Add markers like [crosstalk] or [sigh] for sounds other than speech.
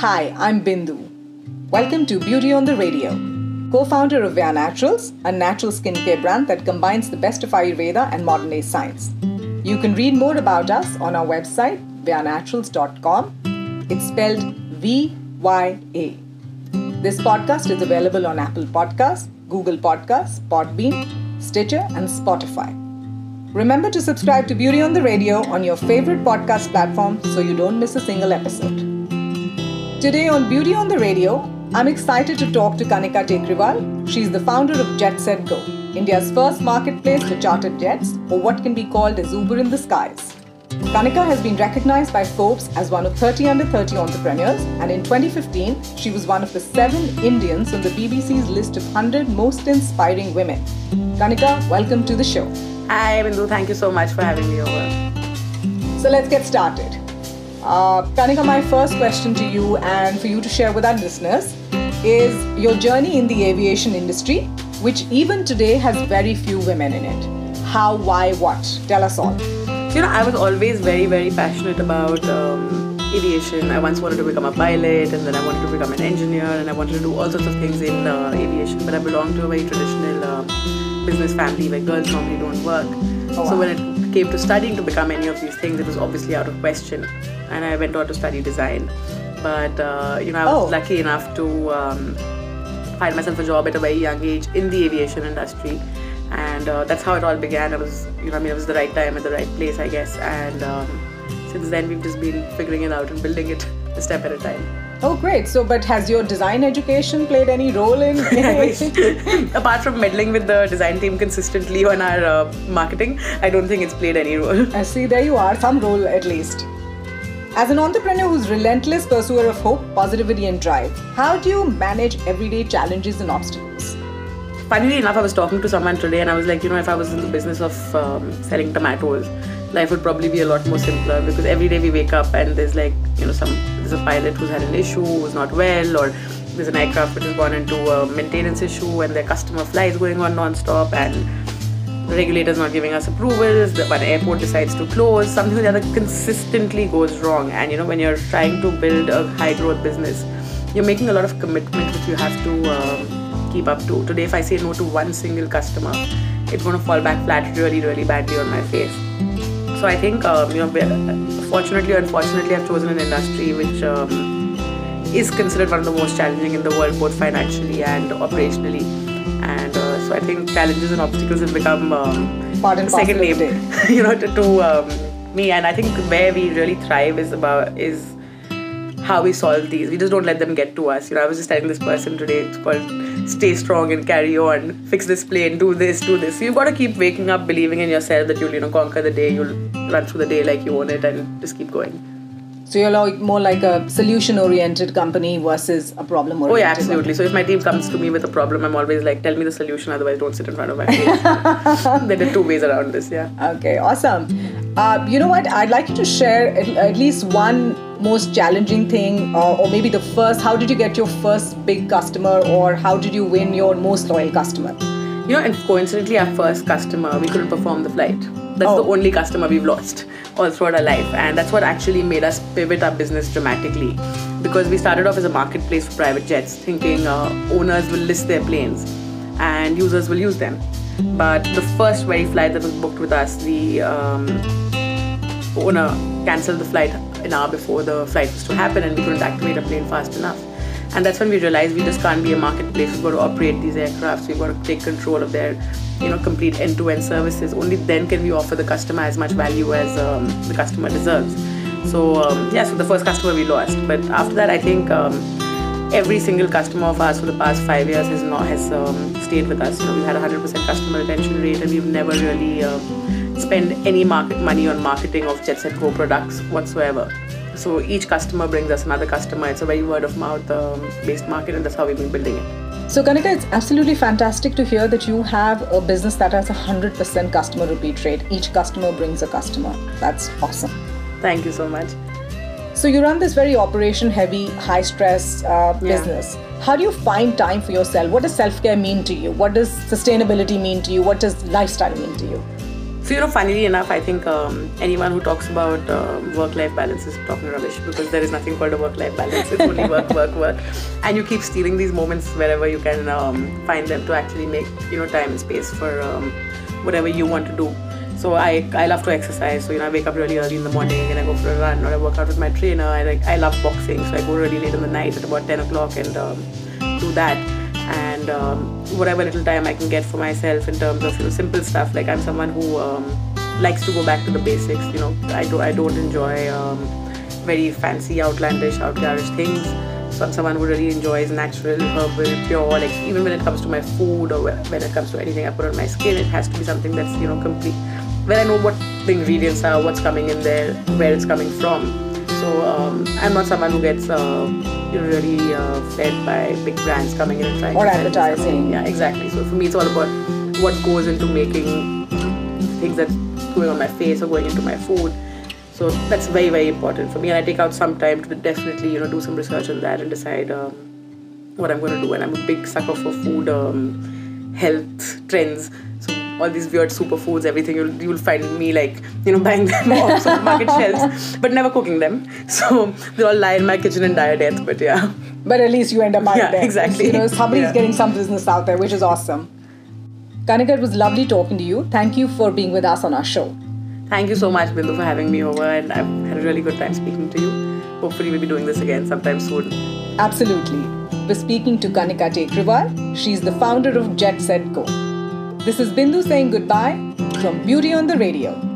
Hi, I'm Bindu. Welcome to Beauty on the Radio, co founder of Vya Naturals, a natural skincare brand that combines the best of Ayurveda and modern day science. You can read more about us on our website, vyanaturals.com. It's spelled V Y A. This podcast is available on Apple Podcasts, Google Podcasts, Podbean, Stitcher, and Spotify. Remember to subscribe to Beauty on the Radio on your favorite podcast platform so you don't miss a single episode. Today on Beauty on the Radio, I'm excited to talk to Kanika Tekriwal. She's the founder of Jet Set Go, India's first marketplace for chartered jets, or what can be called as Uber in the skies. Kanika has been recognized by Forbes as one of 30 under 30 entrepreneurs, and in 2015, she was one of the seven Indians on the BBC's list of 100 most inspiring women. Kanika, welcome to the show. Hi, Bindu. Thank you so much for having me over. So let's get started. Uh, Kanika, my first question to you and for you to share with our listeners is your journey in the aviation industry, which even today has very few women in it. How, why, what? Tell us all. You know, I was always very, very passionate about um, aviation. I once wanted to become a pilot, and then I wanted to become an engineer, and I wanted to do all sorts of things in uh, aviation. But I belong to a very traditional uh, business family where girls normally don't work. Oh, wow. So when it came to studying to become any of these things, it was obviously out of question, and I went on to study design. But uh, you know, I was Oh. lucky enough to um, find myself a job at a very young age in the aviation industry. And uh, that's how it all began. I was you know i mean it was the right time at the right place i guess. And um, since then we've just been figuring it out and building it [laughs] a step at a time Oh, great. So, but has your design education played any role in [laughs] [laughs] apart from meddling with the design team consistently on our uh, marketing i don't think it's played any role I see, there you are, some role at least. As an entrepreneur who's relentless pursuer of hope, positivity, and drive, how do you manage everyday challenges and obstacles? funnily enough, I was talking to someone today and I was like, you know, if I was in the business of um, selling tomatoes, life would probably be a lot more simpler because every day we wake up and there's like, you know, some there's a pilot who's had an issue, who's not well, or there's an aircraft which has gone into a maintenance issue and their customer flights going on non-stop and the regulator's not giving us approvals, the one airport decides to close, something or the other consistently goes wrong. And you know, when you're trying to build a high growth business, you're making a lot of commitment which you have to um, keep up to. Today, if I say no to one single customer, it's going to fall back flat really, really badly on my face. So I think, um, you know, fortunately or unfortunately, I've chosen an industry which um, is considered one of the most challenging in the world, both financially and operationally. And uh, so I think challenges and obstacles have become um, Part and second name, [laughs] you know, to, to um, me. And I think where we really thrive is about is how we solve these. We just don't let them get to us. You know, I was just telling this person today. It's called "Stay strong and carry on." Fix this plane. Do this. Do this. You've got to keep waking up, believing in yourself that you'll, you know, conquer the day. You'll run through the day like you own it, and just keep going. So you're like more like a solution-oriented company versus a problem-oriented. Oh yeah, absolutely. So if my team comes to me with a problem, I'm always like, "Tell me the solution. Otherwise, don't sit in front of my face." [laughs] there are two ways around this. Yeah. Okay, awesome. Uh, you know what? I'd like you to share at, at least one most challenging thing, or, or maybe the first. How did you get your first big customer, or how did you win your most loyal customer? You know, and coincidentally, our first customer, we couldn't perform the flight. That's Oh. the only customer we've lost [laughs] all throughout our life. And that's what actually made us pivot our business dramatically. Because we started off as a marketplace for private jets, thinking uh, owners will list their planes and users will use them. But the first very flight that was booked with us, the um, owner cancelled the flight an hour before the flight was to happen and we couldn't activate a plane fast enough. And that's when we realized we just can't be a marketplace. We've got to operate these aircrafts. We've got to take control of their, you know, complete end-to-end services. Only then can we offer the customer as much value as um, the customer deserves. So um, yeah, so the first customer we lost, but after that, I think um, every single customer of ours for the past five years has not has um, stayed with us. You know, we've had a hundred percent customer retention rate, and we've never really spent any market money on marketing of Jet Set Go products whatsoever. So each customer brings us another customer. It's a very word of mouth um, based market, and that's how we've been building it. So, Kanika, it's absolutely fantastic to hear that you have a business that has 100% customer repeat rate. Each customer brings a customer. That's awesome. Thank you so much. So, you run this very operation heavy, high stress uh, Yeah. business. How do you find time for yourself? What does self care mean to you? What does sustainability mean to you? What does lifestyle mean to you? So you know, funnily enough, I think um, anyone who talks about uh, work-life balance is talking rubbish because there is nothing called a work-life balance. It's only work, work, work, and you keep stealing these moments wherever you can um, find them to actually make you know time and space for um, whatever you want to do. So I, I love to exercise. So you know I wake up really early in the morning and I go for a run or I work out with my trainer. I like I love boxing, so I go really late in the night at about 10 o'clock and um, do that. And um, whatever little time I can get for myself in terms of you know simple stuff. Like I'm someone who um, likes to go back to the basics. You know I do I don't enjoy um, very fancy, outlandish, outgarish things. So I'm someone who really enjoys natural, herbal, pure. Like even when it comes to my food or when it comes to anything I put on my skin, it has to be something that's you know complete when I know what the ingredients are, what's coming in there, where it's coming from. So um, I'm not someone who gets uh, really uh, fed by big brands coming in and trying or advertising. Yeah, exactly. So for me, it's all about what goes into making things that's going on my face or going into my food. So that's very very important for me, and I take out some time to definitely you know do some research on that and decide um, what I'm going to do. And I'm a big sucker for food um, health trends. So all these weird superfoods, everything you'll you'll find me like you know [laughs] buying them off supermarket [laughs] shelves, but never cooking them. So they all lie in my kitchen and die a death. But yeah, But at least you end up buying Yeah, them. exactly. You know, somebody's Yeah. getting some business out there, which is awesome. Kanika, it was lovely talking to you. Thank you for being with us on our show. thank you so much, Bindu, for having me over, and I've had a really good time speaking to you. Hopefully, we'll be doing this again sometime soon. Absolutely. We're speaking to Kanika Tekriwal. She's the founder of Jet Set Go. This is Bindu saying goodbye from Beauty on the Radio.